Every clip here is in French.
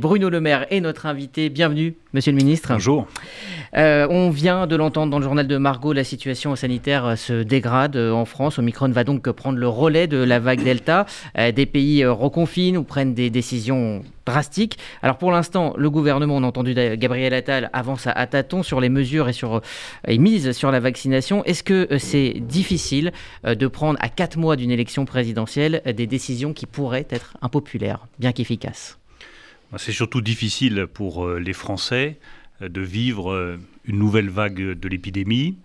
Bruno Le Maire est notre invité. Bienvenue, monsieur le ministre. Bonjour. Euh, on vient de l'entendre dans le journal de Margot, la situation sanitaire euh, se dégrade euh, en France. Omicron va donc prendre le relais de la vague Delta. des pays reconfinent ou prennent des décisions drastiques. Alors pour l'instant, le gouvernement, on a entendu Gabriel Attal, avance à, tâtons sur les mesures et, sur, et mise sur la vaccination. Est-ce que c'est difficile de prendre à quatre mois d'une élection présidentielle des décisions qui pourraient être impopulaires, bien qu'efficaces? C'est surtout difficile pour euh, les Français euh, de vivre euh, une nouvelle vague de l'épidémie,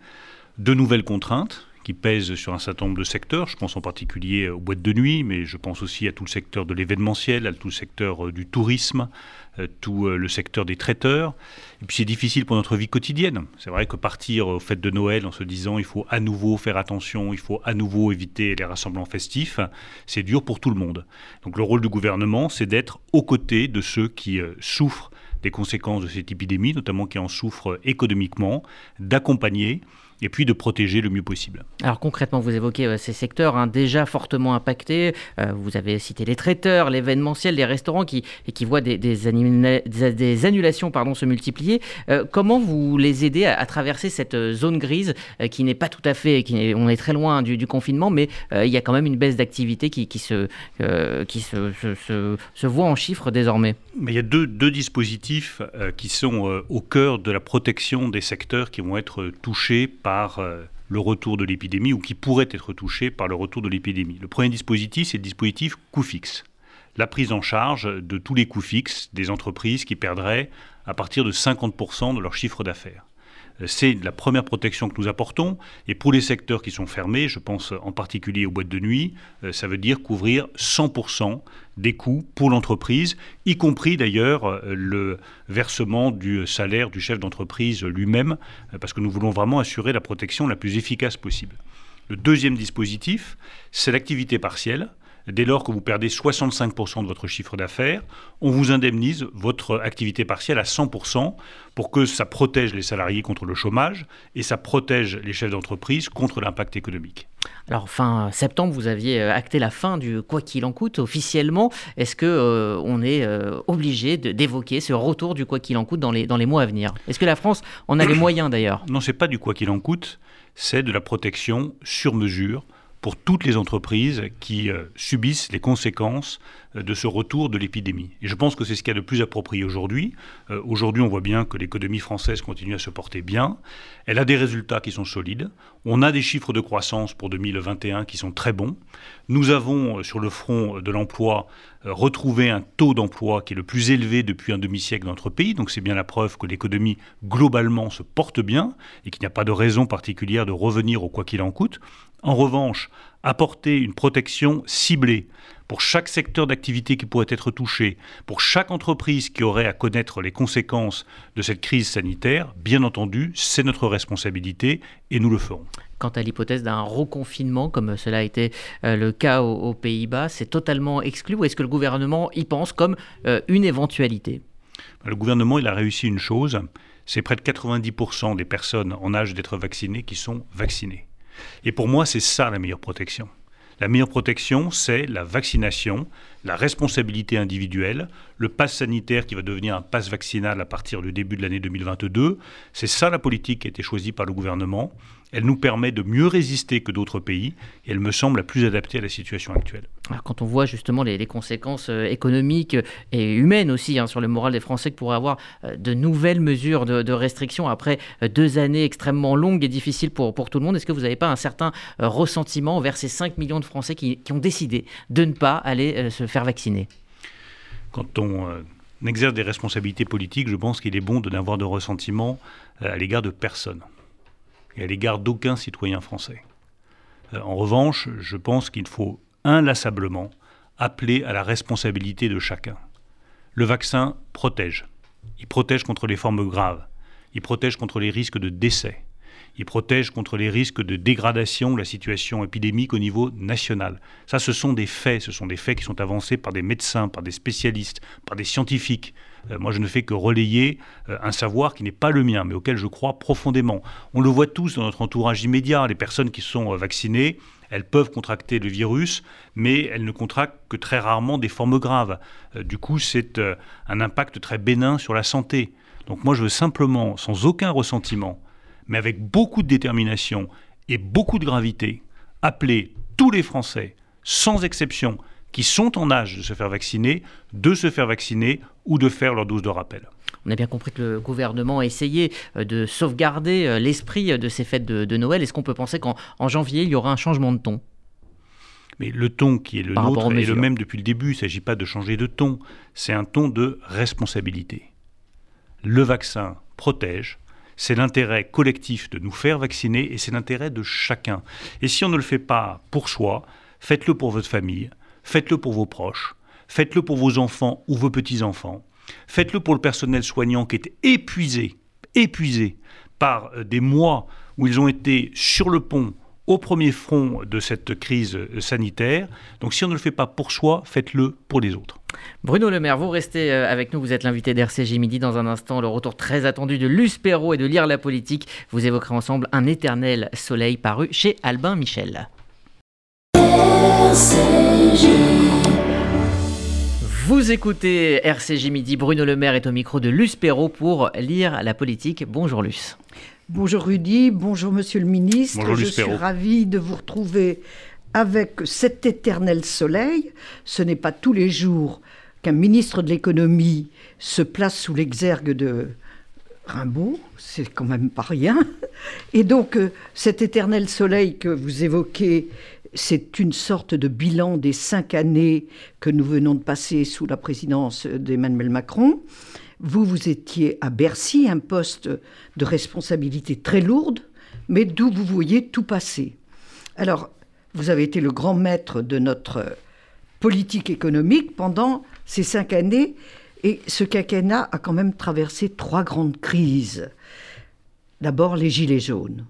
de nouvelles contraintes qui pèsent sur un certain nombre de secteurs. Je pense en particulier aux boîtes de nuit, mais je pense aussi à tout le secteur de l'événementiel, à tout le secteur du tourisme, tout euh, le secteur des traiteurs. Et puis c'est difficile pour notre vie quotidienne. C'est vrai que partir au fête de Noël en se disant il faut à nouveau faire attention, il faut à nouveau éviter les rassemblements festifs, c'est dur pour tout le monde. Donc le rôle du gouvernement, c'est d'être aux côtés de ceux qui euh, souffrent des conséquences de cette épidémie, notamment qui en souffrent économiquement, d'accompagner et puis de protéger le mieux possible. Alors concrètement, vous évoquez euh, ces secteurs hein, déjà fortement impactés. Euh, vous avez cité les traiteurs, l'événementiel, les restaurants qui, qui voient des, des, des annulations pardon, se multiplier. Euh, comment vous les aidez à, traverser cette zone grise qui n'est pas tout à fait, qui on est très loin du, confinement, mais il y a quand même une baisse d'activité qui, qui, se, qui se, se, se, voit en chiffres désormais? Mais Il y a deux, deux dispositifs qui sont au cœur de la protection des secteurs qui vont être touchés par par euh, le retour de l'épidémie ou qui pourrait être touché par le retour de l'épidémie. Le premier dispositif, c'est le dispositif coût fixe. La prise en charge de tous les coûts fixes des entreprises qui perdraient à partir de 50% de leur chiffre d'affaires. Euh, c'est la première protection que nous apportons. Et pour les secteurs qui sont fermés, je pense en particulier aux boîtes de nuit, euh, ça veut dire couvrir 100% des coûts pour l'entreprise, y compris d'ailleurs euh, le versement du salaire du chef d'entreprise lui-même, parce que nous voulons vraiment assurer la protection la plus efficace possible. Le deuxième dispositif, c'est l'activité partielle. Dès lors que vous perdez 65% de votre chiffre d'affaires, on vous indemnise votre activité partielle à 100% pour que ça protège les salariés contre le chômage et ça protège les chefs d'entreprise contre l'impact économique. Alors fin septembre, vous aviez euh, acté la fin du quoi qu'il en coûte officiellement. Est-ce que euh, on est euh, obligé d'évoquer ce retour du quoi qu'il en coûte dans les, dans les mois à venir? Est-ce que la France en a les moyens d'ailleurs? Non, c'est pas du quoi qu'il en coûte, c'est de la protection sur mesure pour toutes les entreprises qui euh, subissent les conséquences euh, de ce retour de l'épidémie. Et je pense que c'est ce qu'il y a de plus approprié aujourd'hui. Euh, aujourd'hui, on voit bien que l'économie française continue à se porter bien. Elle a des résultats qui sont solides. On a des chiffres de croissance pour 2021 qui sont très bons. Nous avons, sur le front de l'emploi, retrouvé un taux d'emploi qui est le plus élevé depuis un demi-siècle dans notre pays. Donc c'est bien la preuve que l'économie globalement se porte bien et qu'il n'y a pas de raison particulière de revenir au quoi qu'il en coûte. En revanche, apporter une protection ciblée pour chaque secteur d'activité qui pourrait être touché, pour chaque entreprise qui aurait à connaître les conséquences de cette crise sanitaire, bien entendu, c'est notre responsabilité et nous le ferons. Quant à l'hypothèse d'un reconfinement, comme cela a été euh, le cas aux, Pays-Bas, c'est totalement exclu ou est-ce que le gouvernement y pense comme euh, une éventualité? Le gouvernement, il a réussi une chose, c'est près de 90% des personnes en âge d'être vaccinées qui sont vaccinées. Et pour moi, c'est ça la meilleure protection. La meilleure protection, c'est la vaccination, la responsabilité individuelle, le pass sanitaire qui va devenir un pass vaccinal à partir du début de l'année 2022. C'est ça la politique qui a été choisie par le gouvernement. Elle nous permet de mieux résister que d'autres pays et elle me semble la plus adaptée à la situation actuelle. Alors quand on voit justement les, conséquences euh, économiques et humaines aussi hein, sur le moral des Français que pourraient avoir euh, de nouvelles mesures de, restriction après euh, deux années extrêmement longues et difficiles pour, pour tout le monde, est-ce que vous n'avez pas un certain ressentiment vers ces 5 millions de Français qui, qui ont décidé de ne pas aller se faire vacciner? Quand on exerce des responsabilités politiques, je pense qu'il est bon de n'avoir de ressentiment à l'égard de personne et à l'égard d'aucun citoyen français. Euh, en revanche, je pense qu'il faut inlassablement appeler à la responsabilité de chacun. Le vaccin protège. Il protège contre les formes graves. Il protège contre les risques de décès. il protège contre les risques de dégradation de la situation épidémique au niveau national. Ça, ce sont des faits, ce sont des faits qui sont avancés par des médecins, par des spécialistes, par des scientifiques. Euh, moi, je ne fais que relayer euh, un savoir qui n'est pas le mien, mais auquel je crois profondément. On le voit tous dans notre entourage immédiat, les personnes qui sont euh, vaccinées, elles peuvent contracter le virus, mais elles ne contractent que très rarement des formes graves. du coup, c'est un impact très bénin sur la santé. Donc moi, je veux simplement, sans aucun ressentiment, mais avec beaucoup de détermination et beaucoup de gravité, appeler tous les Français, sans exception, qui sont en âge de se faire vacciner, de se faire vacciner ou de faire leur dose de rappel. On a bien compris que le gouvernement a essayé euh, de sauvegarder euh, l'esprit de ces fêtes de, Noël. Est-ce qu'on peut penser qu'en janvier, il y aura un changement de ton? Mais le ton qui est le nôtre est le même depuis le début. Il ne s'agit pas de changer de ton. C'est un ton de responsabilité. Le vaccin protège. C'est l'intérêt collectif de nous faire vacciner et c'est l'intérêt de chacun. Et si on ne le fait pas pour soi, faites-le pour votre famille, Faites-le pour vos proches, faites-le pour vos enfants ou vos petits-enfants, faites-le pour le personnel soignant qui est épuisé, épuisé par euh, des mois où ils ont été sur le pont au premier front de cette crise euh, sanitaire. Donc si on ne le fait pas pour soi, faites-le pour les autres. Bruno Le Maire, vous restez euh, avec nous, vous êtes l'invité d'RCJ Midi. Dans un instant, le retour très attendu de Luce Perrault et de Lire la politique. Vous évoquerez ensemble Un éternel soleil paru chez Albin Michel. Vous écoutez RCJ Midi, Bruno Le Maire est au micro de Luce Perrault pour lire la politique. Bonjour Luce. Bonjour Rudy, bonjour Monsieur le Ministre. Bonjour, Je suis ravi de vous retrouver avec cet éternel soleil. Ce n'est pas tous les jours qu'un ministre de l'économie se place sous l'exergue de Rimbaud, c'est quand même pas rien. Et donc euh, cet éternel soleil que vous évoquez c'est une sorte de bilan des cinq années que nous venons de passer sous la présidence d'Emmanuel Macron. Vous, vous étiez à Bercy, un poste de responsabilité très lourde, mais d'où vous voyez tout passer. Alors, vous avez été le grand maître de notre politique économique pendant ces cinq années, et ce quinquennat a quand même traversé trois grandes crises. D'abord, les Gilets jaunes.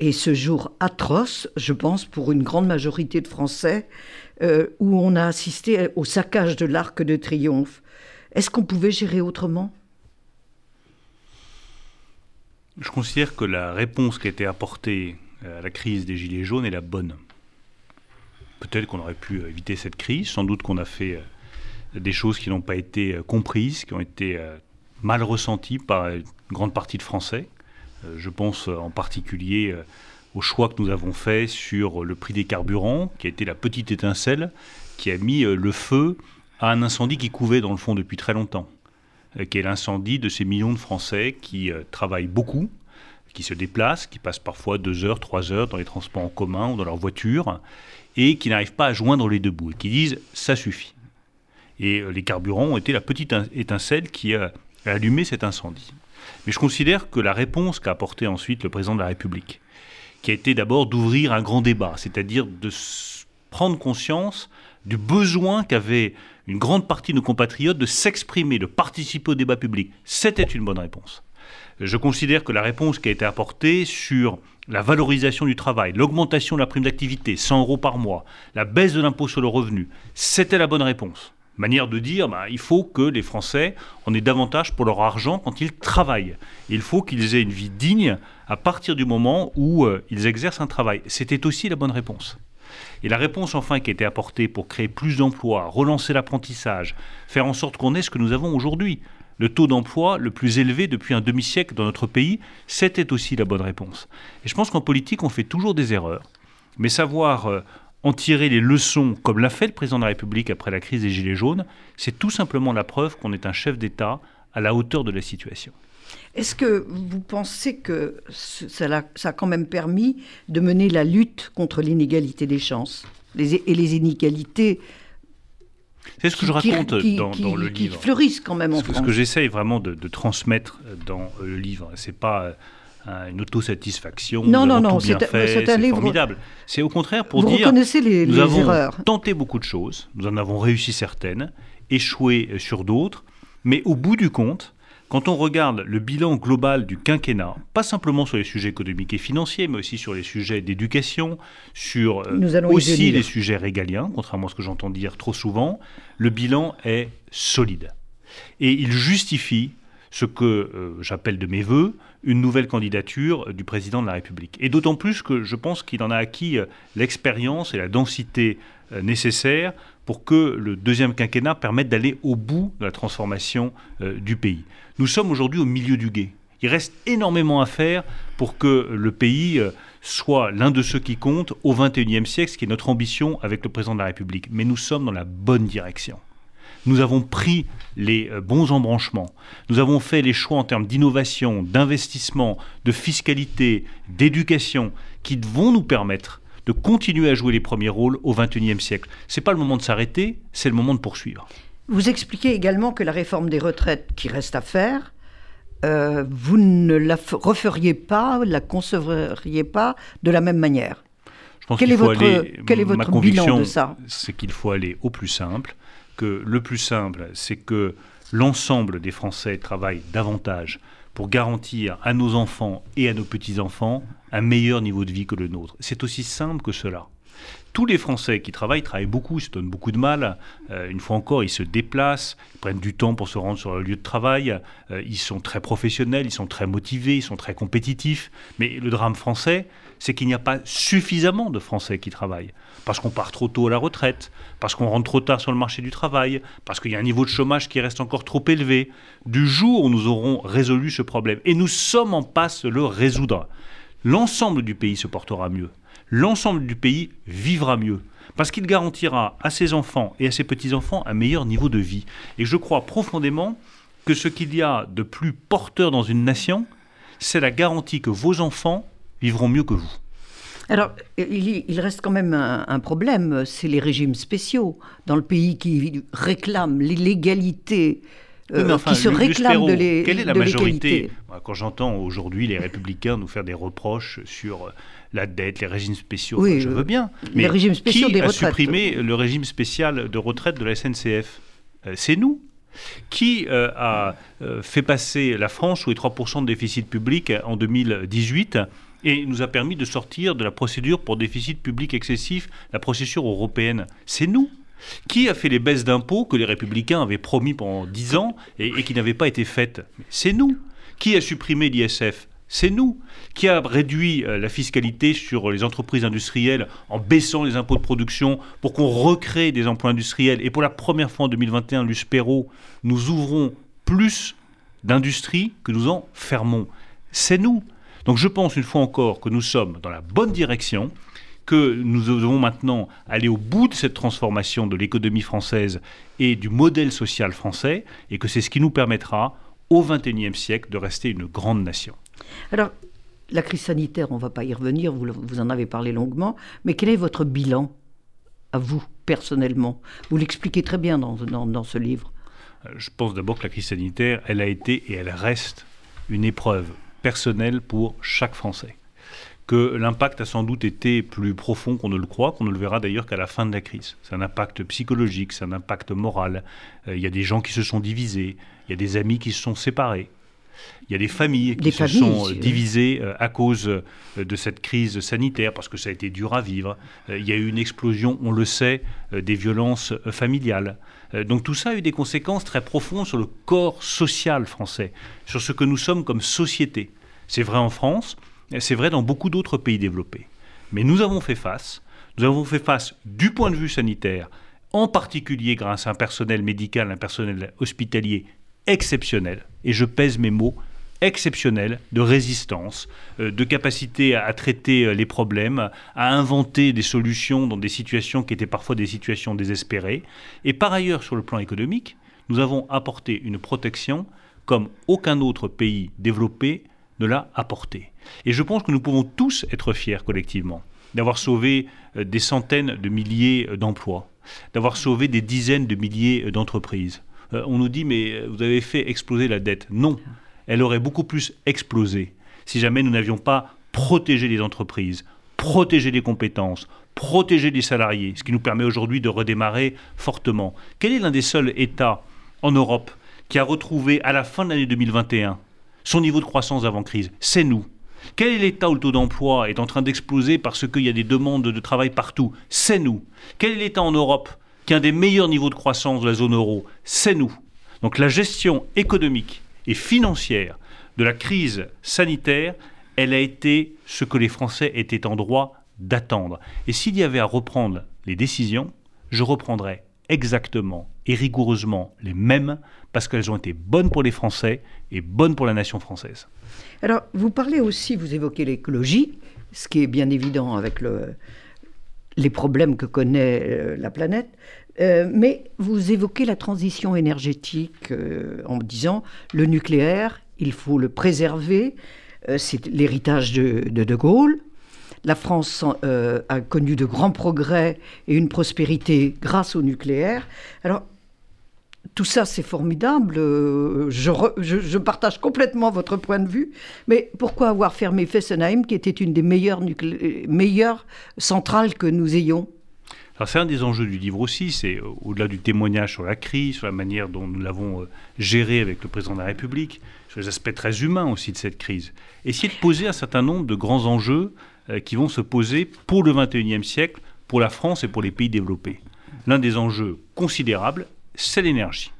Et ce jour atroce, je pense, pour une grande majorité de Français, euh, où on a assisté au saccage de l'Arc de Triomphe, est-ce qu'on pouvait gérer autrement? Je considère que la réponse qui a été apportée à la crise des Gilets jaunes est la bonne. Peut-être qu'on aurait pu éviter cette crise, sans doute qu'on a fait des choses qui n'ont pas été euh, comprises, qui ont été mal ressenties par une grande partie de Français. Euh, je pense en particulier euh, au choix que nous avons fait sur le prix des carburants, qui a été la petite étincelle qui a mis euh, le feu à un incendie qui couvait dans le fond depuis très longtemps, qui est l'incendie de ces millions de Français qui travaillent beaucoup, qui se déplacent, qui passent parfois deux heures, trois heures dans les transports en commun ou dans leur voiture, et qui n'arrivent pas à joindre les deux bouts, et qui disent ça suffit. Et les carburants ont été la petite étincelle qui a allumé cet incendie. Mais je considère que la réponse qu'a apportée ensuite le président de la République, qui a été d'abord d'ouvrir un grand débat, c'est-à-dire de prendre conscience du besoin qu'avait une grande partie de nos compatriotes de s'exprimer, de participer au débat public, c'était une bonne réponse. Je considère que la réponse qui a été apportée sur la valorisation du travail, l'augmentation de la prime d'activité, 100 euros par mois, la baisse de l'impôt sur le revenu, c'était la bonne réponse manière de dire bah, il faut que les Français en aient davantage pour leur argent quand ils travaillent. Il faut qu'ils aient une vie digne à partir du moment où euh, ils exercent un travail. C'était aussi la bonne réponse. Et la réponse enfin qui a été apportée pour créer plus d'emplois, relancer l'apprentissage, faire en sorte qu'on ait ce que nous avons aujourd'hui, le taux d'emploi le plus élevé depuis un demi-siècle dans notre pays, c'était aussi la bonne réponse. Et je pense qu'en politique, on fait toujours des erreurs. Mais savoir euh, en tirer les leçons, comme l'a fait le président de la République après la crise des Gilets jaunes, c'est tout simplement la preuve qu'on est un chef d'État à la hauteur de la situation. Est-ce que vous pensez que ça a, quand même permis de mener la lutte contre l'inégalité des chances et les inégalités c'est ce que je raconte dans, le livre. Qui fleurissent quand même en ce, France. Ce que j'essaye vraiment de, de, transmettre dans le livre, c'est pas une autosatisfaction. Non, non, non, c'est un livre formidable. C'est au contraire pour vous dire. reconnaissez les, nous avons erreurs. tenté beaucoup de choses, nous en avons réussi certaines, échoué sur d'autres, mais au bout du compte, quand on regarde le bilan global du quinquennat, pas simplement sur les sujets économiques et financiers, mais aussi sur les sujets d'éducation, sur euh, aussi les sujets régaliens, contrairement à ce que j'entends dire trop souvent, le bilan est solide. Et il justifie ce que euh, j'appelle de mes voeux une nouvelle candidature du président de la République. Et d'autant plus que je pense qu'il en a acquis euh, l'expérience et la densité nécessaires pour que le deuxième quinquennat permette d'aller au bout de la transformation du pays. Nous sommes aujourd'hui au milieu du guet. Il reste énormément à faire pour que le pays euh, soit l'un de ceux qui comptent au XXIe siècle, ce qui est notre ambition avec le président de la République. Mais nous sommes dans la bonne direction. Nous avons pris les euh, bons embranchements. Nous avons fait les choix en termes d'innovation, d'investissement, de fiscalité, d'éducation, qui vont nous permettre de continuer à jouer les premiers rôles au XXIe siècle. Ce n'est pas le moment de s'arrêter, c'est le moment de poursuivre. Vous expliquez également que la réforme des retraites qui reste à faire, euh, vous ne la referiez pas, la concevriez pas de la même manière. Je pense quel, est votre, quel est votre bilan de ça? C'est qu'il faut aller au plus simple, que le plus simple, c'est que l'ensemble des Français travaillent davantage pour garantir à nos enfants et à nos petits-enfants un meilleur niveau de vie que le nôtre. C'est aussi simple que cela tous les Français qui travaillent travaillent beaucoup, se donnent beaucoup de mal. Euh, une fois encore, ils se déplacent, ils prennent du temps pour se rendre sur leur lieu de travail. Euh, ils sont très professionnels, ils sont très motivés, ils sont très compétitifs. Mais le drame français, c'est qu'il n'y a pas suffisamment de Français qui travaillent. Parce qu'on part trop tôt à la retraite, parce qu'on rentre trop tard sur le marché du travail, parce qu'il y a un niveau de chômage qui reste encore trop élevé. Du jour où nous aurons résolu ce problème, et nous sommes en passe de le résoudre, l'ensemble du pays se portera mieux l'ensemble du pays vivra mieux. Parce qu'il garantira à ses enfants et à ses petits-enfants un meilleur niveau de vie. Et je crois profondément que ce qu'il y a de plus porteur dans une nation, c'est la garantie que vos enfants vivront mieux que vous. Alors, il reste quand même un, problème, c'est les régimes spéciaux dans le pays qui réclament l'illégalité euh, qui se réclament de l'égalité. Quelle est la majorité Quand j'entends aujourd'hui les républicains nous faire des reproches sur la dette, les régimes spéciaux. je veux bien. Mais les régimes spéciaux qui a supprimé le régime spécial de retraite de la SNCF euh, C'est nous. Qui euh, a euh, fait passer la France sous les 3% de déficit public en 2018 et nous a permis de sortir de la procédure pour déficit public excessif, la procédure européenne C'est nous. Qui a fait les baisses d'impôts que les républicains avaient promis pendant 10 ans et, et qui n'avaient pas été faites? C'est nous. Qui a supprimé l'ISF c'est nous qui a réduit euh, la fiscalité sur les entreprises industrielles en baissant les impôts de production pour qu'on recrée des emplois industriels. Et pour la première fois en 2021, l'USPERO, nous ouvrons plus d'industries que nous en fermons. C'est nous. Donc je pense une fois encore que nous sommes dans la bonne direction, que nous devons maintenant aller au bout de cette transformation de l'économie française et du modèle social français, et que c'est ce qui nous permettra, au XXIe siècle, de rester une grande nation. Alors, la crise sanitaire, on ne va pas y revenir, vous, vous, en avez parlé longuement, mais quel est votre bilan à vous, personnellement? Vous l'expliquez très bien dans, ce livre. Euh, je pense d'abord que la crise sanitaire, elle a été et elle reste une épreuve personnelle pour chaque Français. Que l'impact a sans doute été plus profond qu'on ne le croit, qu'on ne le verra d'ailleurs qu'à la fin de la crise. C'est un impact psychologique, c'est un impact moral. Euh, il y a des gens qui se sont divisés, il y a des amis qui se sont séparés. Il y a des familles qui se sont euh, divisées euh, à cause euh, de cette crise sanitaire, parce que ça a été dur à vivre. Il y a eu une explosion, on le sait, des violences familiales. Donc tout ça a eu des conséquences très profondes sur le corps social français, sur ce que nous sommes comme société. C'est vrai en France, c'est vrai dans beaucoup d'autres pays développés. Mais nous avons fait face, nous avons fait face du point de vue sanitaire, en particulier grâce à un personnel médical, un personnel hospitalier exceptionnel, et je pèse mes mots, exceptionnel de résistance, euh, de capacité à, traiter euh, les problèmes, à inventer des solutions dans des situations qui étaient parfois des situations désespérées. Et par ailleurs, sur le plan économique, nous avons apporté une protection comme aucun autre pays développé ne l'a apporté. Et je pense que nous pouvons tous être fiers collectivement d'avoir sauvé euh, des centaines de milliers d'emplois, d'avoir sauvé des dizaines de milliers d'entreprises, euh, on nous dit mais vous avez fait exploser la dette. Non, elle aurait beaucoup plus explosé si jamais nous n'avions pas protégé les entreprises, protégé les compétences, protégé les salariés, ce qui nous permet aujourd'hui de redémarrer fortement. Quel est l'un des seuls États en Europe qui a retrouvé à la fin de l'année 2021 son niveau de croissance avant crise C'est nous. Quel est l'État où le taux d'emploi est en train d'exploser parce qu'il y a des demandes de travail partout? C'est nous. Quel est l'État en Europe qui a un des meilleurs niveaux de croissance de la zone euro C'est nous. Donc la gestion économique et financière de la crise sanitaire, elle a été ce que les Français étaient en droit d'attendre. Et s'il y avait à reprendre les décisions, je reprendrais exactement et rigoureusement les mêmes parce qu'elles ont été bonnes pour les Français et bonnes pour la nation française. Alors, vous parlez aussi, vous évoquez l'écologie, ce qui est bien évident avec les problèmes que connaît euh, la planète, euh, mais vous évoquez la transition énergétique euh, en disant le nucléaire, il faut le préserver, c'est l'héritage de, de De Gaulle, la France a connu de grands progrès et une prospérité grâce au nucléaire. Alors, tout ça, c'est formidable. Euh, je, partage complètement votre point de vue. Mais pourquoi avoir fermé Fessenheim, qui était une des meilleures, centrales que nous ayons? C'est un des enjeux du livre aussi, c'est euh, au-delà du témoignage sur la crise, sur la manière dont nous l'avons gérée avec le président de la République, sur les aspects très humains aussi de cette crise, essayer de poser un certain nombre de grands enjeux euh, qui vont se poser pour le 21e siècle, pour la France et pour les pays développés. L'un des enjeux considérables, c'est l'énergie.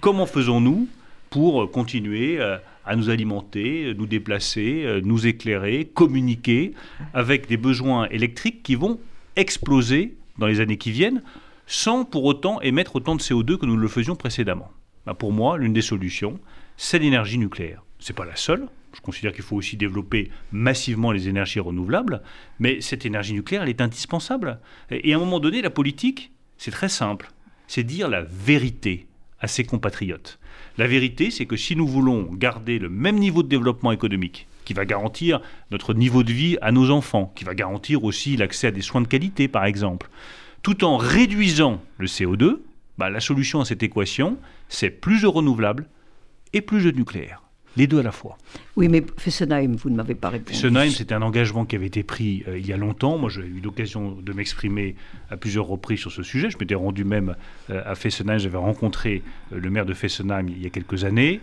Comment faisons-nous pour continuer euh, à nous alimenter, nous déplacer, euh, nous éclairer, communiquer avec des besoins électriques qui vont exploser dans les années qui viennent sans pour autant émettre autant de CO2 que nous le faisions précédemment? Bah, Pour moi, l'une des solutions, c'est l'énergie nucléaire. Ce n'est pas la seule, je considère qu'il faut aussi développer massivement les énergies renouvelables, mais cette énergie nucléaire, elle est indispensable. Et à un moment donné, la politique, c'est très simple, c'est dire la vérité à ses compatriotes. La vérité, c'est que si nous voulons garder le même niveau de développement économique, qui va garantir notre niveau de vie à nos enfants, qui va garantir aussi l'accès à des soins de qualité, par exemple, tout en réduisant le CO2, bah, la solution à cette équation, c'est plus de renouvelables et plus de nucléaire les deux à la fois. Oui, mais Fessenheim, vous ne m'avez pas répondu. Fessenheim, c'était un engagement qui avait été pris euh, il y a longtemps. Moi, j'ai eu l'occasion de m'exprimer à plusieurs reprises sur ce sujet. Je m'étais rendu même euh, à Fessenheim. J'avais rencontré euh, le maire de Fessenheim il y a quelques années,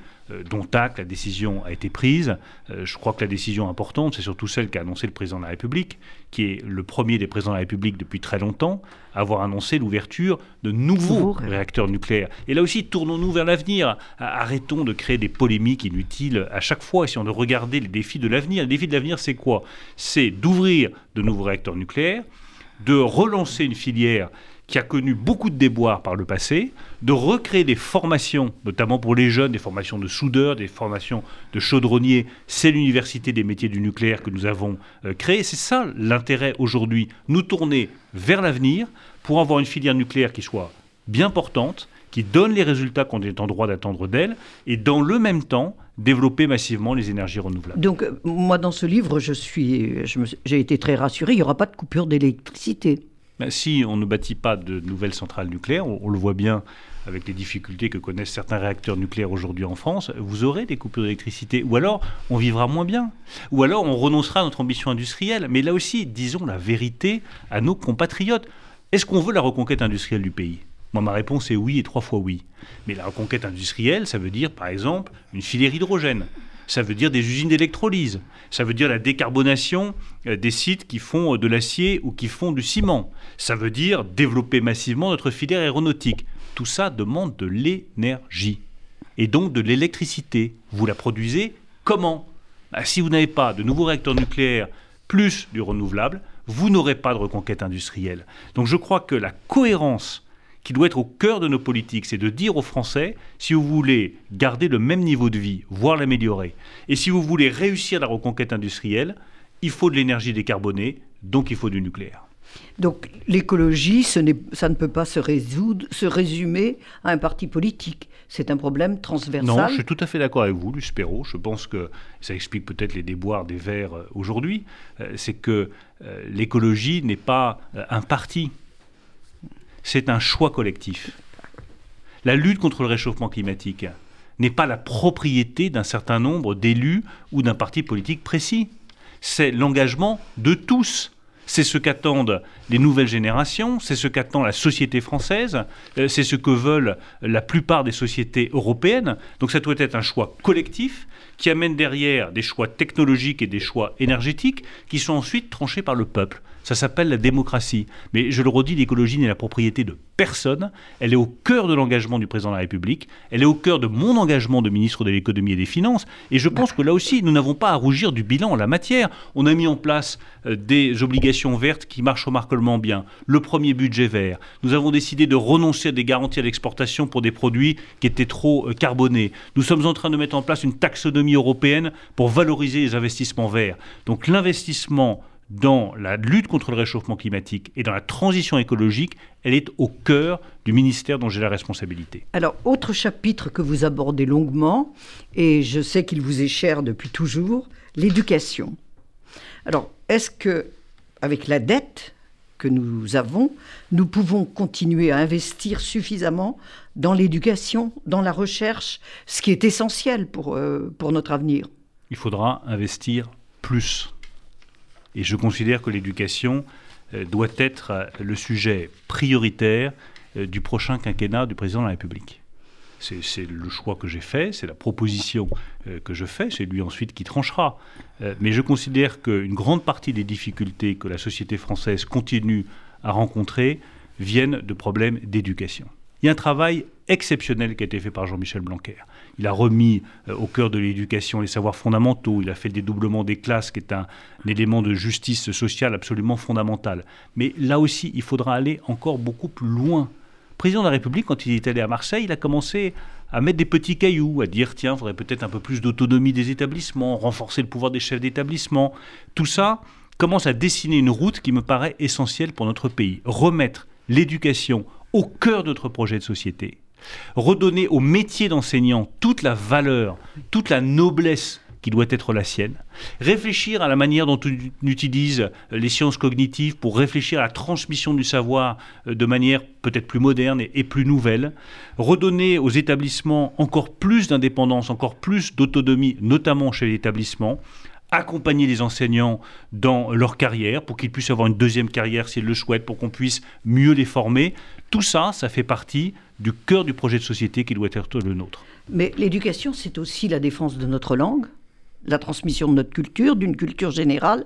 dont acte, la décision a été prise. je crois que la décision importante, c'est surtout celle qu'a annoncée le président de la République, qui est le premier des présidents de la République depuis très longtemps, à avoir annoncé l'ouverture de nouveaux réacteurs nucléaires. Et là aussi, tournons-nous vers l'avenir. Arrêtons de créer des polémiques inutiles à chaque fois. Essayons de regarder les défis de l'avenir. Les défis de l'avenir, c'est quoi? C'est d'ouvrir de nouveaux réacteurs nucléaires, de relancer une filière qui a connu beaucoup de déboires par le passé, de recréer des formations, notamment pour les jeunes, des formations de soudeurs, des formations de chaudronniers. C'est l'université des métiers du nucléaire que nous avons euh, créée. C'est ça l'intérêt aujourd'hui, nous tourner vers l'avenir pour avoir une filière nucléaire qui soit bien portante, qui donne les résultats qu'on est en droit d'attendre d'elle, et dans le même temps développer massivement les énergies renouvelables. Donc euh, moi dans ce livre, je j'ai été très rassuré, il n'y aura pas de coupure d'électricité. Ben, si on ne bâtit pas de nouvelles centrales nucléaires, on, le voit bien avec les difficultés que connaissent certains réacteurs nucléaires aujourd'hui en France, vous aurez des coupures d'électricité. Ou alors, on vivra moins bien. Ou alors, on renoncera à notre ambition industrielle. Mais là aussi, disons la vérité à nos compatriotes. Est-ce qu'on veut la reconquête industrielle du pays? Moi, ma réponse est oui et trois fois oui. Mais la reconquête industrielle, ça veut dire, par exemple, une filière hydrogène. Ça veut dire des usines d'électrolyse. Ça veut dire la décarbonation euh, des sites qui font euh, de l'acier ou qui font du ciment. Ça veut dire développer massivement notre filière aéronautique. Tout ça demande de l'énergie et donc de l'électricité. Vous la produisez comment? Bah, Si vous n'avez pas de nouveaux réacteurs nucléaires plus du renouvelable, vous n'aurez pas de reconquête industrielle. Donc je crois que la cohérence qui doit être au cœur de nos politiques, c'est de dire aux Français, si vous voulez garder le même niveau de vie, voire l'améliorer, et si vous voulez réussir la reconquête industrielle, il faut de l'énergie décarbonée, donc il faut du nucléaire. Donc l'écologie, ça ne peut pas se, résoudre, se résumer à un parti politique. C'est un problème transversal. Non, je suis tout à fait d'accord avec vous, Luce Perrault. Je pense que ça explique peut-être les déboires des Verts euh, aujourd'hui. Euh, c'est que euh, l'écologie n'est pas un parti c'est un choix collectif. La lutte contre le réchauffement climatique n'est pas la propriété d'un certain nombre d'élus ou d'un parti politique précis. C'est l'engagement de tous. c'est ce qu'attendent les nouvelles générations, c'est ce qu'attend la société française, euh, c'est ce que veulent la plupart des sociétés européennes. Donc ça doit être un choix collectif qui amène derrière des choix technologiques et des choix énergétiques qui sont ensuite tranchés par le peuple. Ça s'appelle la démocratie. Mais je le redis, l'écologie n'est la propriété de personne. Elle est au cœur de l'engagement du président de la République. Elle est au cœur de mon engagement de ministre de l'économie et des finances. Et je pense que là aussi, nous n'avons pas à rougir du bilan en la matière. On a mis en place euh, des obligations vertes qui marchent remarquablement bien. Le premier budget vert. Nous avons décidé de renoncer à des garanties à l'exportation pour des produits qui étaient trop euh, carbonés. Nous sommes en train de mettre en place une taxonomie européenne pour valoriser les investissements verts. Donc l'investissement dans la lutte contre le réchauffement climatique et dans la transition écologique, elle est au cœur du ministère dont j'ai la responsabilité. Alors, autre chapitre que vous abordez longuement, et je sais qu'il vous est cher depuis toujours, l'éducation. Alors, est-ce que, avec la dette que nous avons, nous pouvons continuer à investir suffisamment dans l'éducation, dans la recherche, ce qui est essentiel pour, euh, pour notre avenir? Il faudra investir plus et je considère que l'éducation euh, doit être euh, le sujet prioritaire euh, du prochain quinquennat du président de la République. C'est le choix que j'ai fait, c'est la proposition que je fais, c'est lui ensuite qui tranchera. Mais je considère qu'une grande partie des difficultés que la société française continue à rencontrer viennent de problèmes d'éducation. Il y a un travail exceptionnel qui a été fait par Jean-Michel Blanquer. Il a remis euh, au cœur de l'éducation les savoirs fondamentaux, il a fait le dédoublement des classes, qui est un, élément de justice sociale absolument fondamental. Mais là aussi, il faudra aller encore beaucoup plus loin. Le président de la République, quand il est allé à Marseille, il a commencé à mettre des petits cailloux, à dire tiens, il faudrait peut-être un peu plus d'autonomie des établissements, renforcer le pouvoir des chefs d'établissement. Tout ça commence à dessiner une route qui me paraît essentielle pour notre pays. Remettre l'éducation au cœur de notre projet de société. Redonner au métier d'enseignant toute la valeur, toute la noblesse qui doit être la sienne. Réfléchir à la manière dont on utilise les sciences cognitives pour réfléchir à la transmission du savoir euh, de manière peut-être plus moderne et plus nouvelle. Redonner aux établissements encore plus d'indépendance, encore plus d'autonomie, notamment chez l'établissement accompagner les enseignants dans leur carrière pour qu'ils puissent avoir une deuxième carrière s'ils le souhaitent, pour qu'on puisse mieux les former. Tout ça, ça fait partie du cœur du projet de société qui doit être le nôtre. Mais l'éducation, c'est aussi la défense de notre langue, la transmission de notre culture, d'une culture générale.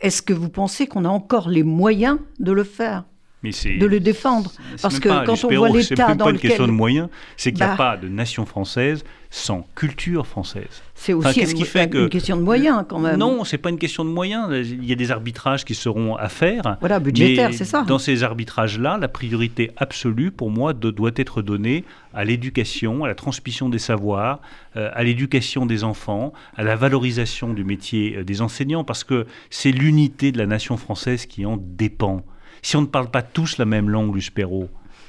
Est-ce que vous pensez qu'on a encore les moyens de le faire? De le défendre. Parce que quand on voit l'État dans pas une question de moyens, c'est qu'il n'y a bah. pas de nation française sans culture française. C'est aussi une, qui fait que... une question de moyens quand même. Non, c'est pas une question de moyens. Il y a des arbitrages qui seront à faire. Voilà, budgétaire, c'est ça. Dans ces arbitrages-là, la priorité absolue pour moi doit être donnée à l'éducation, à la transmission des savoirs, euh, à l'éducation des enfants, à la valorisation du métier euh, des enseignants, parce que c'est l'unité de la nation française qui en dépend. Si on ne parle pas tous la même langue, Luce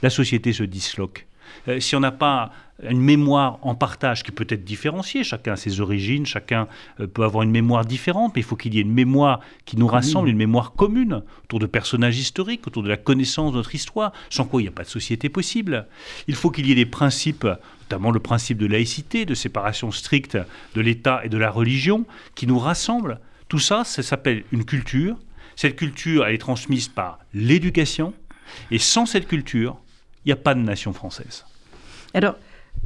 la société se disloque. Euh, si on n'a pas une mémoire en partage qui peut être différenciée, chacun a ses origines, chacun euh, peut avoir une mémoire différente, mais il faut qu'il y ait une mémoire qui nous rassemble, une mémoire commune, autour de personnages historiques, autour de la connaissance de notre histoire, sans quoi il n'y a pas de société possible. Il faut qu'il y ait des principes, notamment le principe de laïcité, de séparation stricte de l'État et de la religion, qui nous rassemblent. Tout ça, ça s'appelle une culture, cette culture, est transmise par l'éducation. Et sans cette culture, il n'y a pas de nation française. Alors,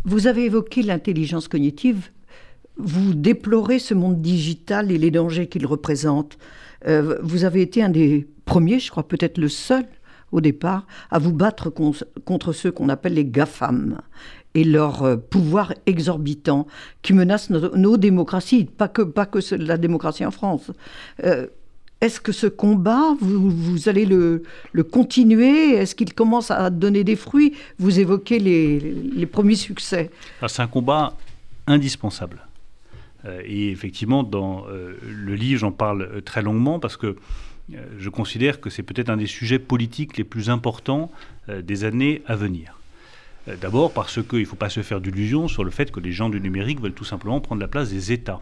vous avez évoqué l'intelligence cognitive. Vous déplorez ce monde digital et les dangers qu'il représente. Euh, vous avez été un des premiers, je crois peut-être le seul au départ, à vous battre contre ceux qu'on appelle les GAFAM et leur euh, pouvoir exorbitant qui menace nos, démocraties, pas que, pas que la démocratie en France. Euh, est-ce que ce combat, vous, allez le, continuer? Est-ce qu'il commence à donner des fruits? Vous évoquez les, premiers succès. C'est un combat indispensable. Euh, et effectivement, dans euh, le livre, j'en parle euh, très longuement parce que je considère que c'est peut-être un des sujets politiques les plus importants des années à venir. D'abord parce qu'il ne faut pas se faire d'illusions sur le fait que les gens du numérique veulent tout simplement prendre la place des États.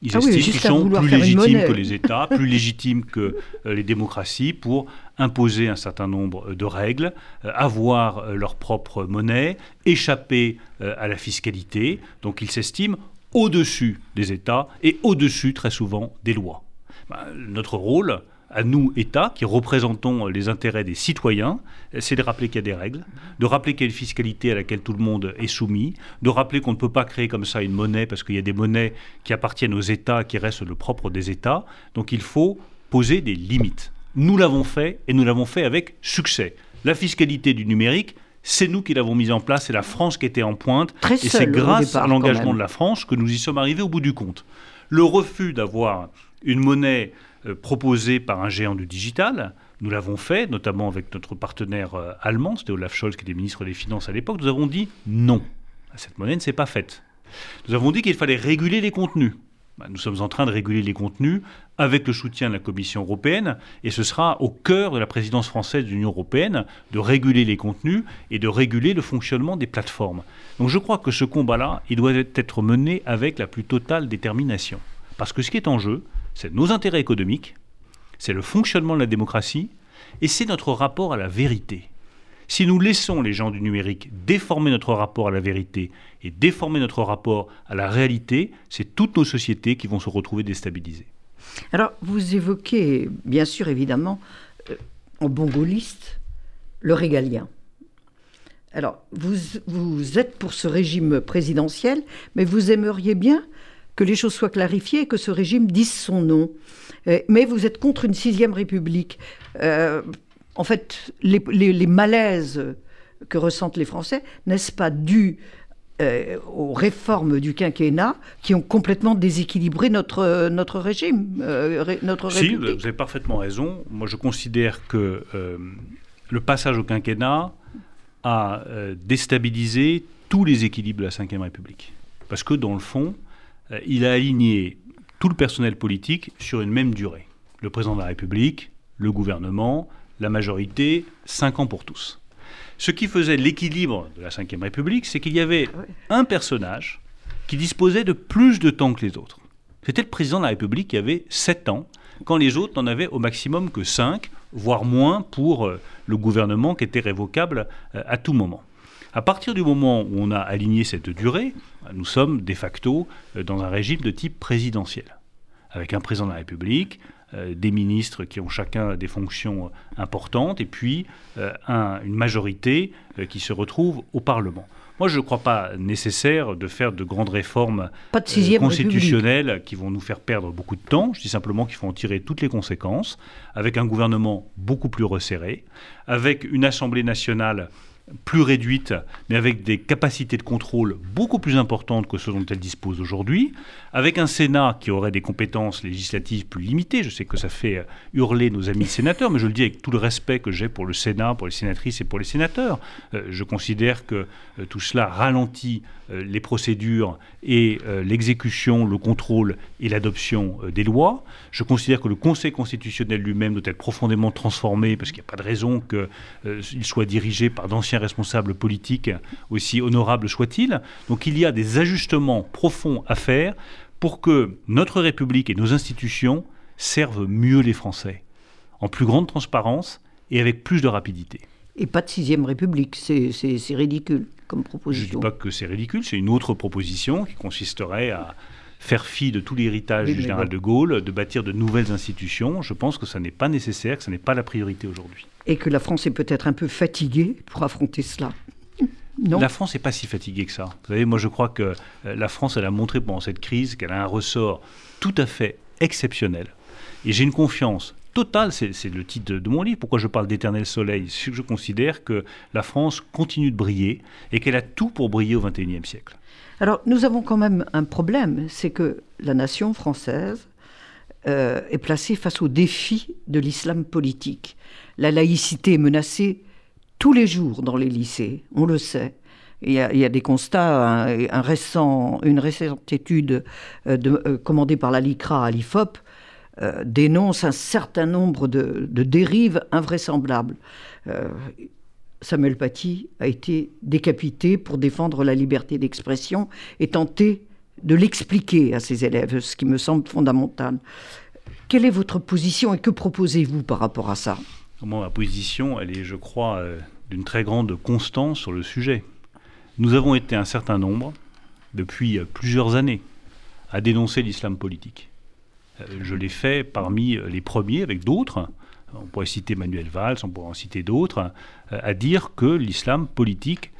Ils ah estiment qu'ils sont plus légitimes que les États, plus légitimes que euh, les démocraties pour imposer un certain nombre de règles, euh, avoir euh, leur propre monnaie, échapper à la fiscalité. Donc ils s'estiment au-dessus des États et au-dessus très souvent des lois. Bah, notre rôle, à nous, États, qui représentons les intérêts des citoyens, c'est de rappeler qu'il y a des règles, de rappeler qu'il y a une fiscalité à laquelle tout le monde est soumis, de rappeler qu'on ne peut pas créer comme ça une monnaie parce qu'il y a des monnaies qui appartiennent aux États, qui restent le propre des États. Donc il faut poser des limites. Nous l'avons fait et nous l'avons fait avec succès. La fiscalité du numérique, c'est nous qui l'avons mise en place, c'est la France qui était en pointe. Très et c'est grâce départ, à l'engagement de la France que nous y sommes arrivés au bout du compte. Le refus d'avoir une monnaie euh, proposée par un géant du digital, nous l'avons fait, notamment avec notre partenaire euh, allemand, c'était Olaf Scholz qui était ministre des Finances à l'époque, nous avons dit non. Cette monnaie ne s'est pas faite. Nous avons dit qu'il fallait réguler les contenus. Bah, Nous sommes en train de réguler les contenus avec le soutien de la Commission européenne et ce sera au cœur de la présidence française de l'Union européenne de réguler les contenus et de réguler le fonctionnement des plateformes. Donc je crois que ce combat-là, il doit être mené avec la plus totale détermination. Parce que ce qui est en jeu, c'est nos intérêts économiques, c'est le fonctionnement de la démocratie et c'est notre rapport à la vérité. Si nous laissons les gens du numérique déformer notre rapport à la vérité et déformer notre rapport à la réalité, c'est toutes nos sociétés qui vont se retrouver déstabilisées. Alors, vous évoquez, bien sûr, évidemment, euh, en bon gaulliste, le régalien. Alors, vous, vous êtes pour ce régime présidentiel, mais vous aimeriez bien que les choses soient clarifiées et que ce régime dise son nom. Euh, mais vous êtes contre une sixième république. Euh, en fait, les, les- les malaises que ressentent les Français, n'est-ce pas dû euh, aux réformes du quinquennat qui ont complètement déséquilibré notre, notre régime, euh, ré- notre Si, vous avez parfaitement raison. Moi, je considère que euh, le passage au quinquennat a déstabilisé tous les équilibres de la Ve République. Parce que, dans le fond, il a aligné tout le personnel politique sur une même durée. Le président de la République, le gouvernement, la majorité, cinq ans pour tous. Ce qui faisait l'équilibre de la Ve République, c'est qu'il y avait Ouais. un personnage qui disposait de plus de temps que les autres. C'était le président de la République qui avait 7 ans, quand les autres n'en avaient au maximum que 5, voire moins pour euh, le gouvernement qui était révocable euh, à tout moment. À partir du moment où on a aligné cette durée, nous sommes de facto euh, dans un régime de type présidentiel, avec un président de la République, euh, des ministres qui ont chacun des fonctions euh, importantes, et puis euh, un- une majorité euh, qui se retrouve au Parlement. Moi, je ne crois pas nécessaire de faire de grandes réformes Pas de sixième république. constitutionnelles qui vont nous faire perdre beaucoup de temps. Je dis simplement qu'il faut en tirer toutes les conséquences, avec un gouvernement beaucoup plus resserré, avec une Assemblée nationale plus réduite, mais avec des capacités de contrôle beaucoup plus importantes que ce dont elle dispose aujourd'hui, avec un Sénat qui aurait des compétences législatives plus limitées. Je sais que ça fait euh, hurler nos amis sénateurs, mais je le dis avec tout le respect que j'ai pour le Sénat, pour les sénatrices et pour les sénateurs. Euh, je considère que euh, tout cela ralentit les procédures et euh, l'exécution, le contrôle et l'adoption euh, des lois. Je considère que le Conseil constitutionnel lui-même doit être profondément transformé parce qu'il n'y a pas de raison qu'il soit dirigé par d'anciens responsables politiques, aussi honorables soient-ils. Donc il y a des ajustements profonds à faire pour que notre République et nos institutions servent mieux les Français, en plus grande transparence et avec plus de rapidité. Et pas de sixième république, c'est ridicule comme Je ne dis proposition. pas que c'est ridicule, c'est une autre proposition qui consisterait à faire fi de tout l'héritage Oui, du général bon. de Gaulle, de bâtir de nouvelles institutions. Je pense que ça n'est pas nécessaire, que ça n'est pas la priorité aujourd'hui. Et que la France est peut-être un peu fatiguée pour affronter cela. Non La France n'est pas si fatiguée que ça. Vous savez, moi je crois que euh, la France, elle a montré pendant cette crise qu'elle a un ressort tout à fait exceptionnel. Et j'ai une confiance totale, c'est le titre de, mon livre, pourquoi je parle d'éternel soleil. Que je considère que la France continue de briller et qu'elle a tout pour briller au XXIe siècle. Alors, nous avons quand même un problème, c'est que la nation française euh, est placée face au défi de l'islam politique. La laïcité est menacée tous les jours dans les lycées, on le sait. Il y a, des constats, récent, une récente étude euh, euh, commandée par la LICRA à l'IFOP euh, dénonce un certain nombre de, dérives invraisemblables. Euh, Samuel Paty a été décapité pour défendre la liberté d'expression et tenter de l'expliquer à ses élèves, ce qui me semble fondamental. Quelle est votre position et que proposez-vous par rapport à ça? Moi, ma position, elle est, je crois, euh, d'une très grande constance sur le sujet. Nous avons été un certain nombre, depuis plusieurs années, à dénoncer l'islam politique. Je l'ai fait parmi les premiers avec d'autres on pourrait citer Manuel Valls, on pourrait en citer d'autres, à dire que l'islam politique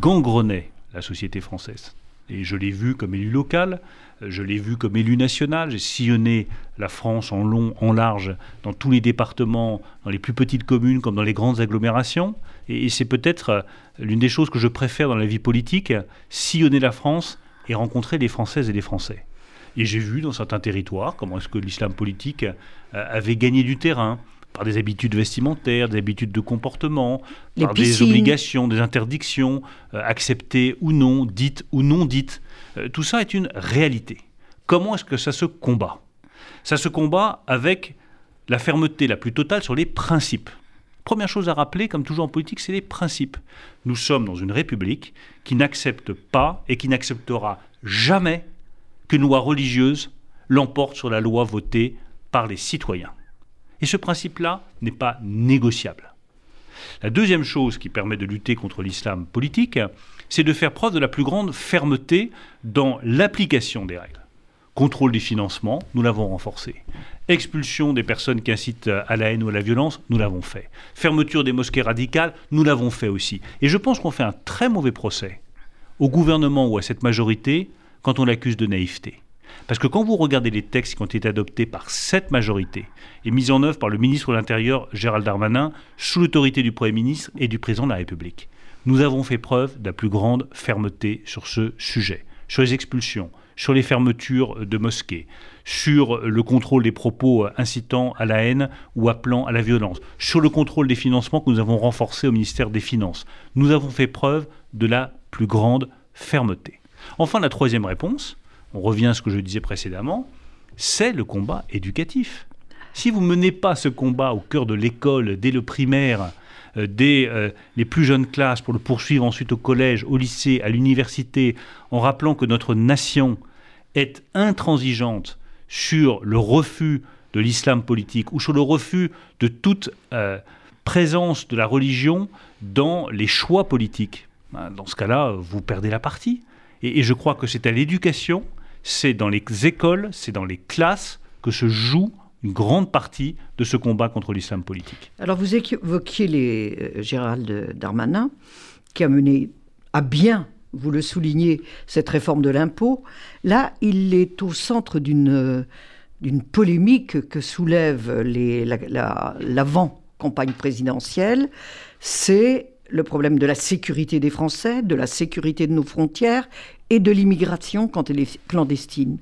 gangrenait la société française. Et je l'ai vu comme élu local, je l'ai vu comme élu national, j'ai sillonné la France en long, en large, dans tous les départements, dans les plus petites communes comme dans les grandes agglomérations. Et, c'est peut-être euh, l'une des choses que je préfère dans la vie politique, sillonner la France et rencontrer les Françaises et les Français. Et j'ai vu dans certains territoires comment est-ce que l'islam politique euh, avait gagné du terrain par des habitudes vestimentaires, des habitudes de comportement, par des obligations, des interdictions, euh, acceptées ou non, dites ou non dites. Euh, tout ça est une réalité. Comment est-ce que ça se combat? Ça se combat avec la fermeté la plus totale sur les principes. Première chose à rappeler, comme toujours en politique, c'est les principes. Nous sommes dans une république qui n'accepte pas et qui n'acceptera jamais qu'une loi religieuse l'emporte sur la loi votée par les citoyens. Et ce principe-là n'est pas négociable. La deuxième chose qui permet de lutter contre l'islam politique, c'est de faire preuve de la plus grande fermeté dans l'application des règles. Contrôle des financements, nous l'avons renforcé. Expulsion des personnes qui incitent à la haine ou à la violence, nous l'avons fait. Fermeture des mosquées radicales, nous l'avons fait aussi. Et je pense qu'on fait un très mauvais procès au gouvernement ou à cette majorité quand on l'accuse de naïveté. Parce que quand vous regardez les textes qui ont été adoptés par cette majorité et mis en œuvre par le ministre de l'Intérieur Gérald Darmanin sous l'autorité du Premier ministre et du Président de la République, nous avons fait preuve de la plus grande fermeté sur ce sujet, sur les expulsions, sur les fermetures de mosquées, sur le contrôle des propos incitant à la haine ou appelant à la violence, sur le contrôle des financements que nous avons renforcé au ministère des Finances. Nous avons fait preuve de la plus grande fermeté. Enfin, la troisième réponse, on revient à ce que je disais précédemment, c'est le combat éducatif. Si vous ne menez pas ce combat au cœur de l'école, dès le primaire, euh, dès euh, les plus jeunes classes, pour le poursuivre ensuite au collège, au lycée, à l'université, en rappelant que notre nation est intransigeante sur le refus de l'islam politique ou sur le refus de toute euh, présence de la religion dans les choix politiques. Ben, dans ce cas-là, vous perdez la partie. Et je crois que c'est à l'éducation c'est dans les écoles, c'est dans les classes que se joue une grande partie de ce combat contre l'islam politique. Alors vous évoquiez euh, Gérald Darmanin, qui a mené à bien, vous le soulignez, cette réforme de l'impôt. Là, il est au centre d'une d'une polémique que soulève l'avant-campagne présidentielle. C'est le problème de la sécurité des Français, de la sécurité de nos frontières et de l'immigration quand elle est clandestine.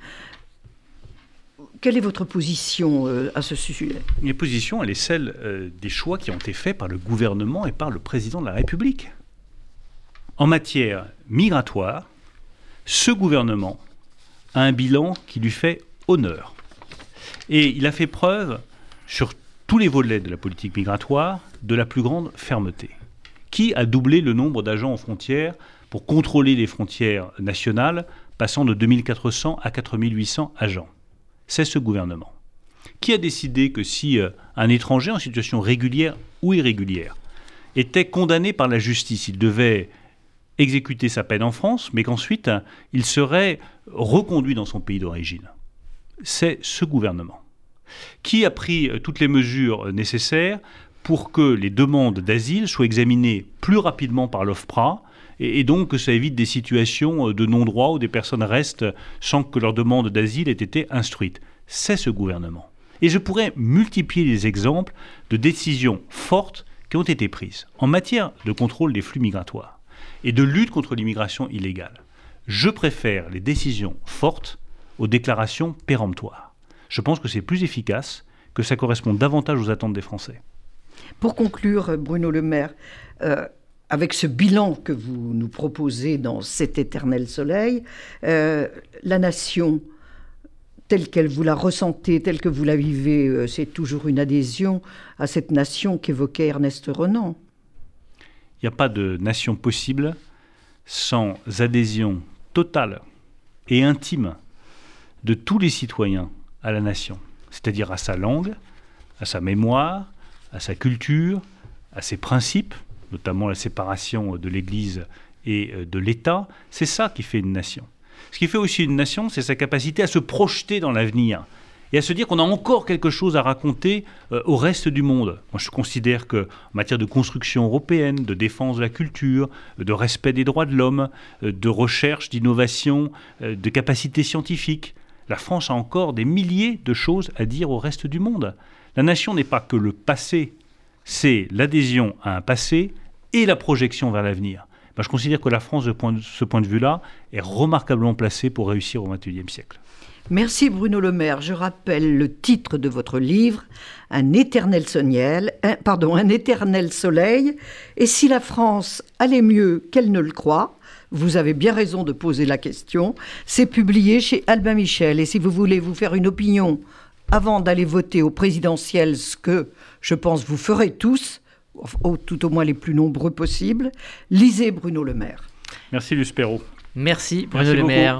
Quelle est votre position euh, à ce sujet? Ma position, elle est celle euh, des choix qui ont été faits par le gouvernement et par le président de la République. En matière migratoire, ce gouvernement a un bilan qui lui fait honneur. Et il a fait preuve, sur tous les volets de la politique migratoire, de la plus grande fermeté. Qui a doublé le nombre d'agents en frontières pour contrôler les frontières nationales, passant de 2400 à 4800 agents? C'est ce gouvernement. Qui a décidé que si euh, un étranger en situation régulière ou irrégulière était condamné par la justice, il devait exécuter sa peine en France, mais qu'ensuite il serait reconduit dans son pays d'origine? C'est ce gouvernement. Qui a pris euh, toutes les mesures nécessaires pour que les demandes d'asile soient examinées plus rapidement par l'OFPRA et, donc que ça évite des situations euh, de non-droit où des personnes restent sans que leur demande d'asile ait été instruite. C'est ce gouvernement. Et je pourrais multiplier les exemples de décisions fortes qui ont été prises en matière de contrôle des flux migratoires et de lutte contre l'immigration illégale. Je préfère les décisions fortes aux déclarations péremptoires. Je pense que c'est plus efficace, que ça correspond davantage aux attentes des Français. Pour conclure, Bruno Le Maire, euh, avec ce bilan que vous nous proposez dans cet éternel soleil, euh, la nation telle qu'elle vous la ressentez, telle que vous la vivez, euh, c'est toujours une adhésion à cette nation qu'évoquait Ernest Renan. Il n'y a pas de nation possible sans adhésion totale et intime de tous les citoyens à la nation, c'est-à-dire à sa langue, à sa mémoire, à sa culture, à ses principes, notamment la séparation de l'Église et euh, de l'État, c'est ça qui fait une nation. Ce qui fait aussi une nation, c'est sa capacité à se projeter dans l'avenir et à se dire qu'on a encore quelque chose à raconter euh, au reste du monde. Moi, je considère que en matière de construction européenne, de défense de la culture, de respect des droits de l'homme, euh, de recherche, d'innovation, euh, de capacité scientifique, la France a encore des milliers de choses à dire au reste du monde. La nation n'est pas que le passé, c'est l'adhésion à un passé et la projection vers l'avenir. Ben, je considère que la France, de, ce point de vue-là, est remarquablement placée pour réussir au XXIe siècle. Merci Bruno Le Maire. Je rappelle le titre de votre livre, Un éternel pardon, un éternel soleil. Et si la France allait mieux qu'elle ne le croit, vous avez bien raison de poser la question. C'est publié chez Albin Michel. Et si vous voulez vous faire une opinion avant d'aller voter au présidentiel, ce que je pense vous ferez tous, tout au moins les plus nombreux possibles, lisez Bruno Le Maire. Merci Luce Merci Bruno Le Maire.